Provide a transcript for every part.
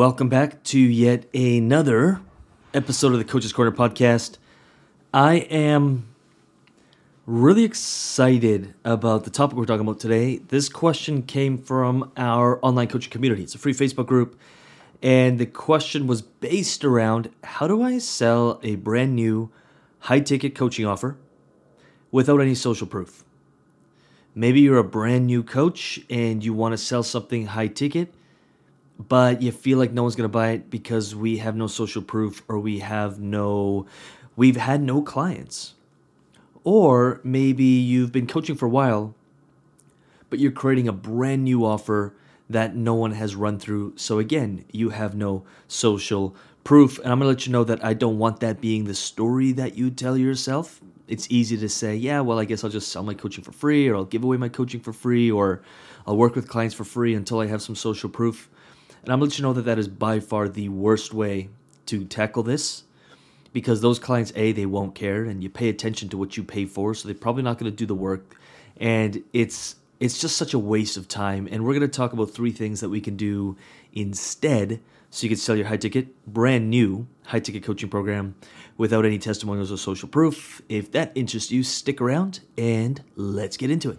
Welcome back to yet another episode of the Coach's Corner podcast. I am really excited about the topic we're talking about today. This question came from our online coaching community. It's a free Facebook group, and the question was based around how do I sell a brand new high ticket coaching offer without any social proof? Maybe you're a brand new coach and you want to sell something high ticket but you feel like no one's to buy it because we have no social proof or we have no we've had no clients. Or maybe you've been coaching for a while but you're creating a brand new offer that no one has run through. So again you have no social proof. And i'm to let you know that i don't want that being the story that you tell yourself. It's easy to say yeah well i guess i'll just sell my coaching for free or i'll give away my coaching for free or i'll work with clients for free until i have some social proof and I'm going to let you know that that is by far the worst way to tackle this because those clients, A, they won't care and you pay attention to what you pay for, so they're probably not going to do the work. And it's it's just such a waste of time. And we're going to talk about three things that we can do instead so you can sell your high ticket, brand new high ticket coaching program without any testimonials or social proof. If that interests you, stick around and let's get into it.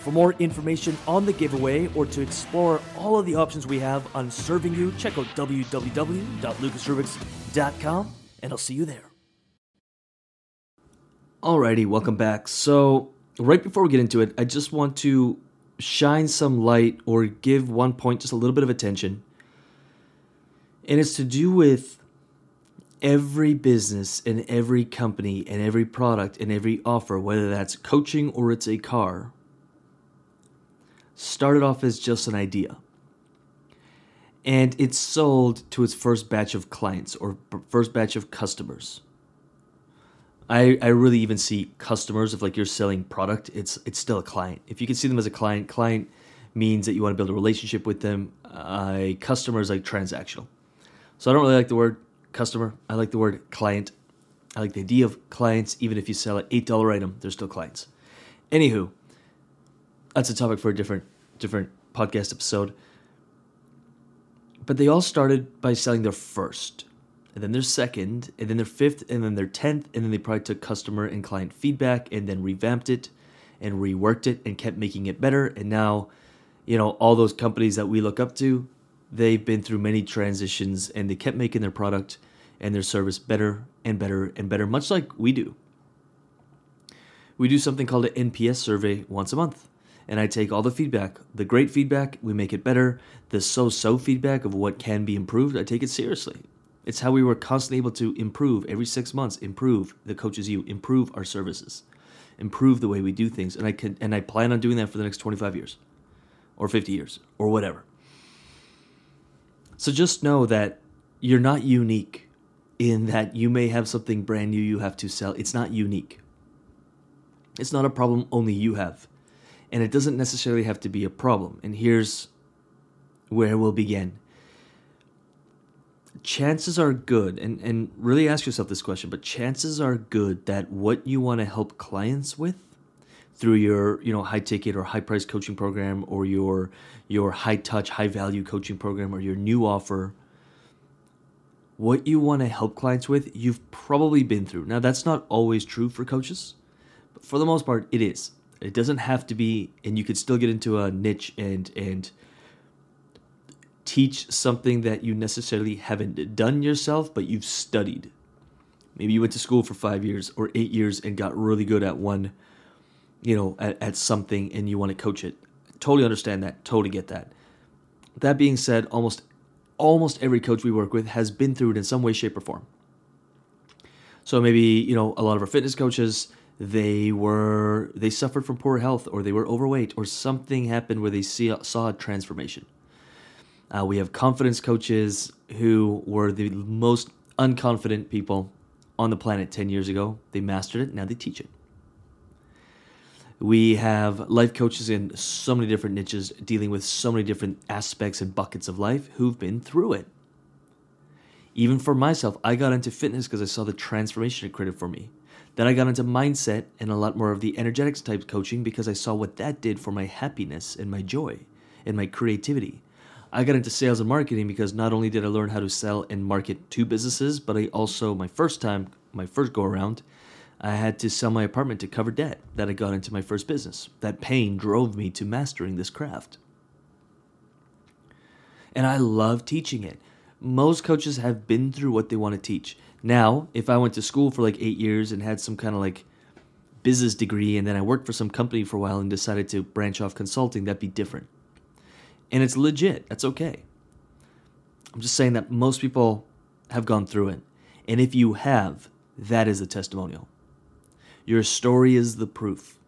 For more information on the giveaway or to explore all of the options we have on serving you, check out www.lucasrubix.com and I'll see you there. Alrighty, welcome back. So, right before we get into it, I just want to shine some light or give one point just a little bit of attention. And it's to do with every business and every company and every product and every offer, whether that's coaching or it's a car started off as just an idea. And it's sold to its first batch of clients or first batch of customers. I, I really even see customers if like you're selling product, it's it's still a client. If you can see them as a client, client means that you want to build a relationship with them. Uh, customer is like transactional. So I don't really like the word customer. I like the word client. I like the idea of clients, even if you sell an eight dollar item, they're still clients. Anywho, that's a topic for a different different podcast episode. But they all started by selling their first, and then their second, and then their fifth, and then their tenth, and then they probably took customer and client feedback and then revamped it and reworked it and kept making it better. And now, you know, all those companies that we look up to, they've been through many transitions and they kept making their product and their service better and better and better, much like we do. We do something called an NPS survey once a month and I take all the feedback, the great feedback, we make it better, the so so feedback of what can be improved, I take it seriously. It's how we were constantly able to improve every six months, improve the Coaches U, improve our services, improve the way we do things. And I can and I plan on doing that for the next 25 years or 50 years or whatever. So just know that you're not unique in that you may have something brand new you have to sell. It's not unique. It's not a problem only you have and it doesn't necessarily have to be a problem. And here's where we'll begin. Chances are good, and, and really ask yourself this question, but chances are good that what you want to help clients with through your you know high ticket or high price coaching program or your your high touch high value coaching program or your new offer what you want to help clients with you've probably been through now that's not always true for coaches but for the most part it is it doesn't have to be, and you could still get into a niche and and teach something that you necessarily haven't done yourself, but you've studied. Maybe you went to school for five years or eight years and got really good at one, you know, at, at something, and you want to coach it. Totally understand that. Totally get that. That being said, almost almost every coach we work with has been through it in some way, shape, or form. So maybe you know a lot of our fitness coaches they were they suffered from poor health or they were overweight or something happened where they see, saw a transformation. Uh, we have confidence coaches who were the most unconfident people on the planet 10 years ago. They mastered it, now they teach it. We have life coaches in so many different niches, dealing with so many different aspects and buckets of life who've been through it. Even for myself, I got into fitness because I saw the transformation it created for me. Then I got into mindset and a lot more of the energetics type coaching because I saw what that did for my happiness and my joy and my creativity. I got into sales and marketing because not only did I learn how to sell and market to businesses, but I also, my first time, my first go around, I had to sell my apartment to cover debt that I got into my first business. That pain drove me to mastering this craft. And I love teaching it. Most coaches have been through what they want to teach. Now, if I went to school for like eight years and had some kind of like business degree and then I worked for some company for a while and decided to branch off consulting, that'd be different. And it's legit. That's okay. I'm just saying that most people have gone through it. And if you have, that is a testimonial. Your story is the proof.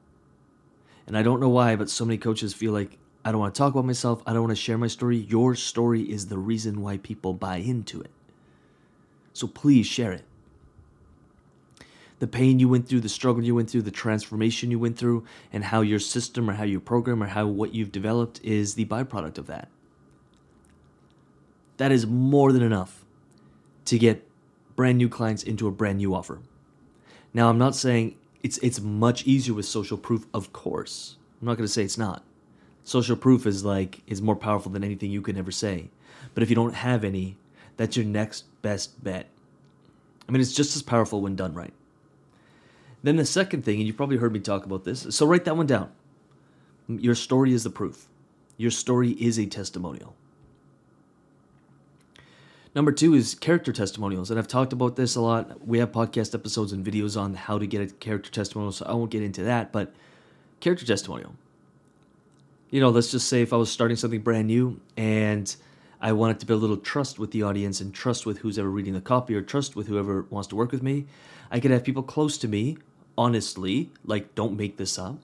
And I don't know why, but so many coaches feel like I don't want to talk about myself. I don't want to share my story. Your story is the reason why people buy into it. So please share it. The pain you went through, the struggle you went through, the transformation you went through, and how your system or how your program or how what you've developed is the byproduct of that. That is more than enough to get brand new clients into a brand new offer. Now, I'm not saying it's it's much easier with social proof, of course. I'm not going to say it's not. Social proof is like is more powerful than anything you can ever say. But if you don't have any, that's your next best bet. I mean, it's just as powerful when done right. Then the second thing, and you've probably heard me talk about this, so write that one down. Your story is the proof. Your story is a testimonial. Number two is character testimonials, and I've talked about this a lot. We have podcast episodes and videos on how to get a character testimonial, so I won't get into that. But character testimonial. You know, let's just say if I was starting something brand new and I wanted to build a little trust with the audience and trust with who's ever reading the copy or trust with whoever wants to work with me, I could have people close to me, honestly, like don't make this up,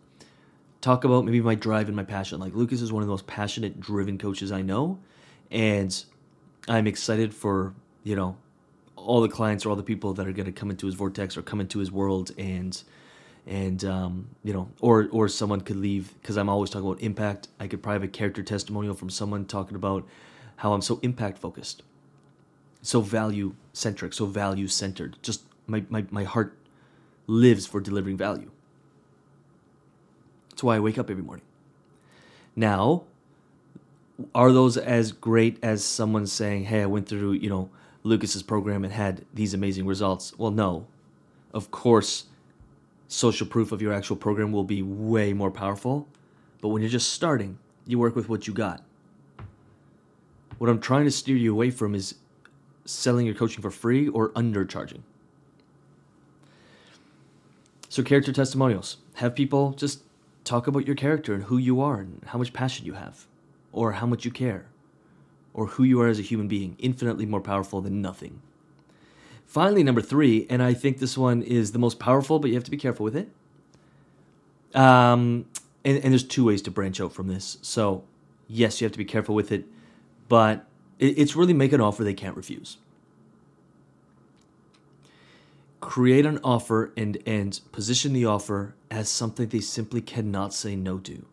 talk about maybe my drive and my passion. Like Lucas is one of the most passionate, driven coaches I know, and I'm excited for you know all the clients or all the people that are going to come into his vortex or come into his world and and um, you know or or someone could leave because i'm always talking about impact. I could probably have a character testimonial from someone talking about how i'm so impact focused so value centric so value centered just my, my, my heart lives for delivering value that's why i wake up every morning now are those as great as someone saying, "Hey, I went through you know Lucas's program and had these amazing results"? Well, no. Of course, social proof of your actual program will be way more powerful. But when you're just starting, you work with what you got. What I'm trying to steer you away from is selling your coaching for free or undercharging. So, character testimonials. Have people just talk about your character and who you are and how much passion you have or how much you care, or who you are as a human being, infinitely more powerful than nothing. Finally, number three, and I think this one is the most powerful, but you have to be careful with it. Um, and, and there's two ways to branch out from this. So, yes, you have to be careful with it, but it's really make an offer they can't refuse. Create an offer and, and position the offer as something they simply cannot say no to.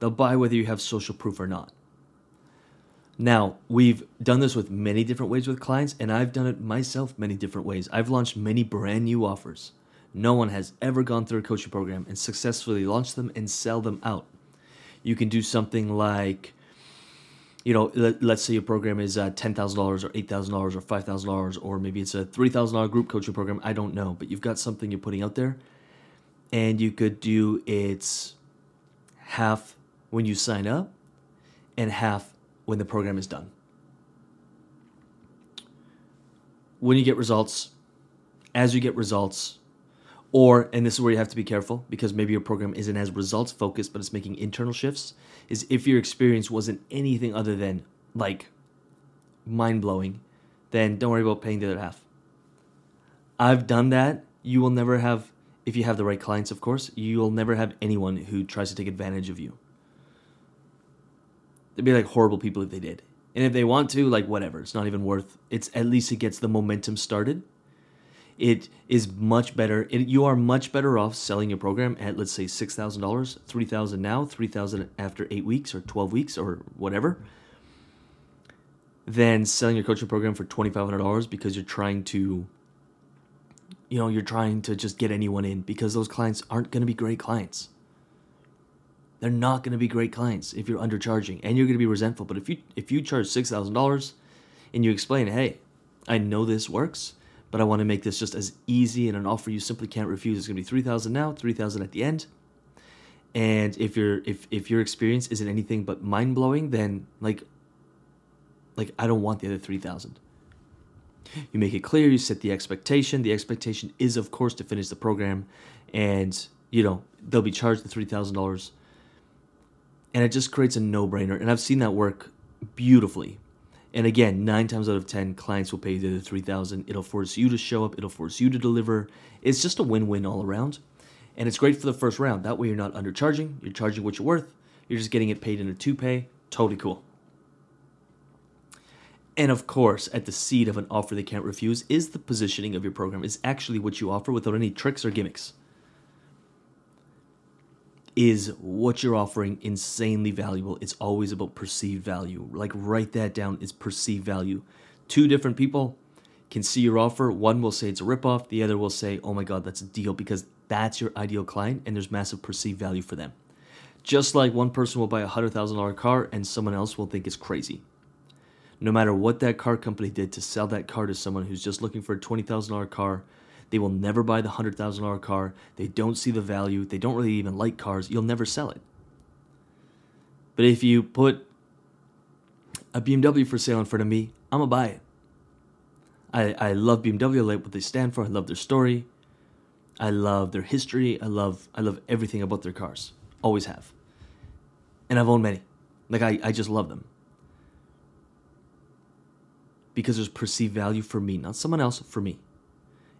They'll buy whether you have social proof or not. Now, we've done this with many different ways with clients, and I've done it myself many different ways. I've launched many brand new offers. No one has ever gone through a coaching program and successfully launched them and sell them out. You can do something like, you know, let, us say your program is uh, $10,000 or $8,000 or $5,000, or maybe it's a $3,000 group coaching program. I don't know, but you've got something you're putting out there, and you could do it's half when you sign up and half when the program is done. When you get results, as you get results, or, and this is where you have to be careful because maybe your program isn't as results focused, but it's making internal shifts, is if your experience wasn't anything other than like mind blowing, then don't worry about paying the other half. I've done that. You will never have, if you have the right clients, of course, you will never have anyone who tries to take advantage of you. They'd be like horrible people if they did. And if they want to, like whatever, it's not even worth. It's at least it gets the momentum started. It is much better. You are much better off selling your program at let's say six thousand dollars, three thousand now, three thousand after eight weeks or twelve weeks or whatever, than selling your coaching program for twenty five hundred dollars because you're trying to, you know, you're trying to just get anyone in because those clients aren't going to be great clients. They're not going to be great clients if you're undercharging, and you're going to be resentful. But if you if you charge six thousand dollars, and you explain, hey, I know this works but I want to make this just as easy and an offer you simply can't refuse. It's going to be 3000 now, 3000 at the end. And if your if if your experience isn't anything but mind-blowing, then like like I don't want the other 3000. You make it clear, you set the expectation. The expectation is of course to finish the program and you know, they'll be charged the $3,000. And it just creates a no-brainer. And I've seen that work beautifully and again, nine times out of ten, clients will pay you the three thousand. It'll force you to show up. It'll force you to deliver. It's just a win-win all around, and it's great for the first round. That way, you're not undercharging. You're charging what you're worth. You're just getting it paid in a two-pay. Totally cool. And of course, at the seed of an offer they can't refuse is the positioning of your program. Is actually what you offer without any tricks or gimmicks is what you're offering insanely valuable. It's always about perceived value. Like, write that down It's perceived value. Two different people can see your offer. One will say it's a ripoff, the other will say, oh my God, that's a deal because that's your ideal client and there's massive perceived value for them. Just like one person will buy a $100,000 car and someone else will think it's crazy. No matter what that car company did to sell that car to someone who's just looking for a $20,000 car, they will never buy the $100,000 car. They don't see the value. They don't really even like cars. You'll never sell it. But if you put a BMW for sale in front of me, I'm going to buy it. I, I love BMW. I like what they stand for. I love their story. I love their history. I love I love everything about their cars. Always have. And I've owned many. Like I, I just love them. Because there's perceived value for me, not someone else, for me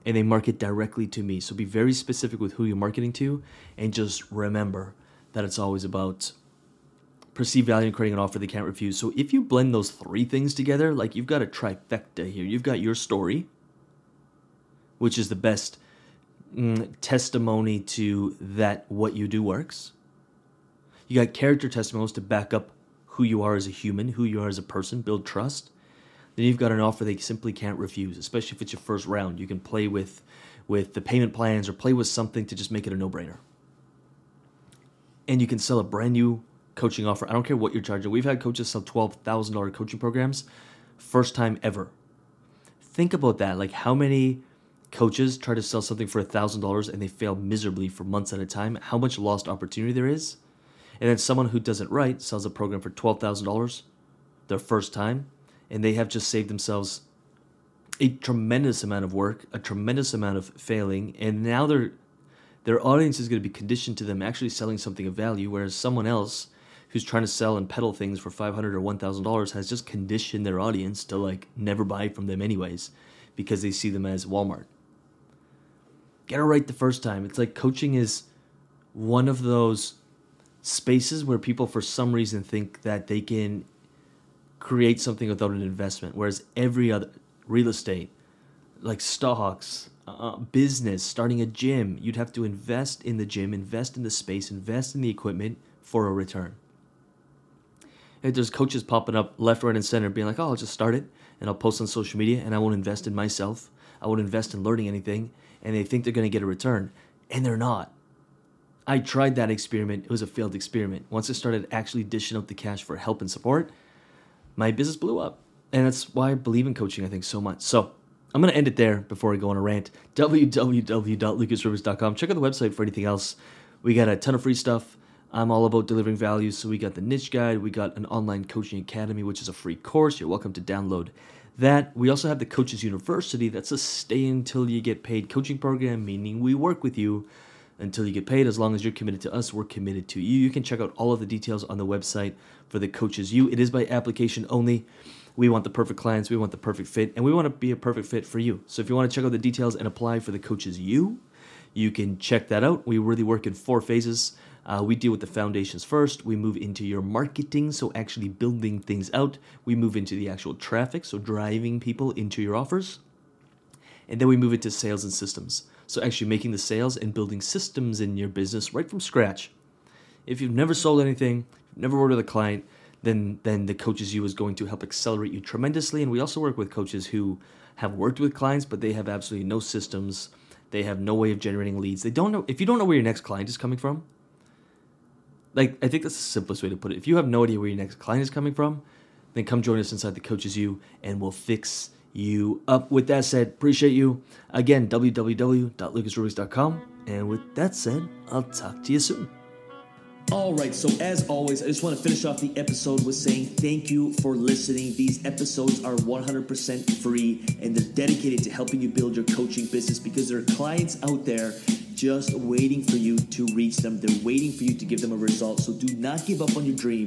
and they market directly to me. So be very specific with who you're marketing to and just remember that it's always about perceived value and creating an offer they can't refuse. So if you blend those three things together, like you've got a trifecta here. You've got your story, which is the best mm, testimony to that what you do works. You got character testimonials to back up who you are as a human, who you are as a person, build trust then you've got an offer they simply can't refuse, especially if it's your first round. You can play with with the payment plans or play with something to just make it a no-brainer. And you can sell a brand new coaching offer. I don't care what you're charging. We've had coaches sell $12,000 coaching programs first time ever. Think about that. Like how many coaches try to sell something for $1,000 and they fail miserably for months at a time? How much lost opportunity there is? And then someone who does it right sells a program for $12,000 their first time and they have just saved themselves a tremendous amount of work, a tremendous amount of failing, and now their their audience is going to be conditioned to them actually selling something of value, whereas someone else who's trying to sell and peddle things for five hundred or one thousand dollars has just conditioned their audience to like never buy from them anyways, because they see them as Walmart. Get it right the first time. It's like coaching is one of those spaces where people for some reason think that they can create something without an investment. Whereas every other real estate, like stocks, uh, business, starting a gym, you'd have to invest in the gym, invest in the space, invest in the equipment for a return. And there's coaches popping up left, right, and center being like, oh, I'll just start it and I'll post on social media and I won't invest in myself. I won't invest in learning anything. And they think they're going to get a return. And they're not. I tried that experiment. It was a failed experiment. Once I started actually dishing out the cash for help and support, my business blew up. And that's why I believe in coaching, I think, so much. So I'm going to end it there before I go on a rant. www.lucasrubix.com. Check out the website for anything else. We got a ton of free stuff. I'm all about delivering value. So we got the niche guide. We got an online coaching academy, which is a free course. You're welcome to download that. We also have the Coaches University. That's a stay until you get paid coaching program, meaning we work with you until you get paid. As long as you're committed to us, we're committed to you. You can check out all of the details on the website for the Coaches U. It is by application only. We want the perfect clients, we want the perfect fit, and we want to be a perfect fit for you. So if you want to check out the details and apply for the Coaches U, you can check that out. We really work in four phases. Uh, we deal with the foundations first. We move into your marketing, so actually building things out. We move into the actual traffic, so driving people into your offers. and then we move into sales and systems. So actually making the sales and building systems in your business right from scratch. If you've never sold anything, never worked with a client, then then the Coaches U is going to help accelerate you tremendously. And we also work with coaches who have worked with clients, but they have absolutely no systems. They have no way of generating leads. They don't know if you don't know where your next client is coming from. Like I think that's the simplest way to put it. If you have no idea where your next client is coming from, then come join us inside the Coaches U, and we'll fix you up. With that said, appreciate you again. www.lucasrubix.com. And with that said, I'll talk to you soon. All right, so as always, I just want to finish off the episode with saying thank you for listening. These episodes are 100% free and they're dedicated to helping you build your coaching business because there are clients out there just waiting for you to reach them. They're waiting for you to give them a result. So do not give up on your dream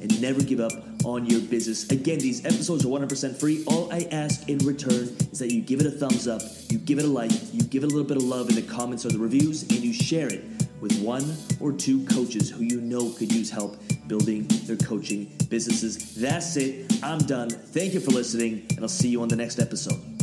and never give up on your business. Again, these episodes are 100% free. All I ask in return is that you give it a thumbs up, you give it a like, you give it a little bit of love in the comments or the reviews, and you share it with one or two coaches who you know could use help building their coaching businesses. That's it. I'm done. Thank you for listening, and I'll see you on the next episode.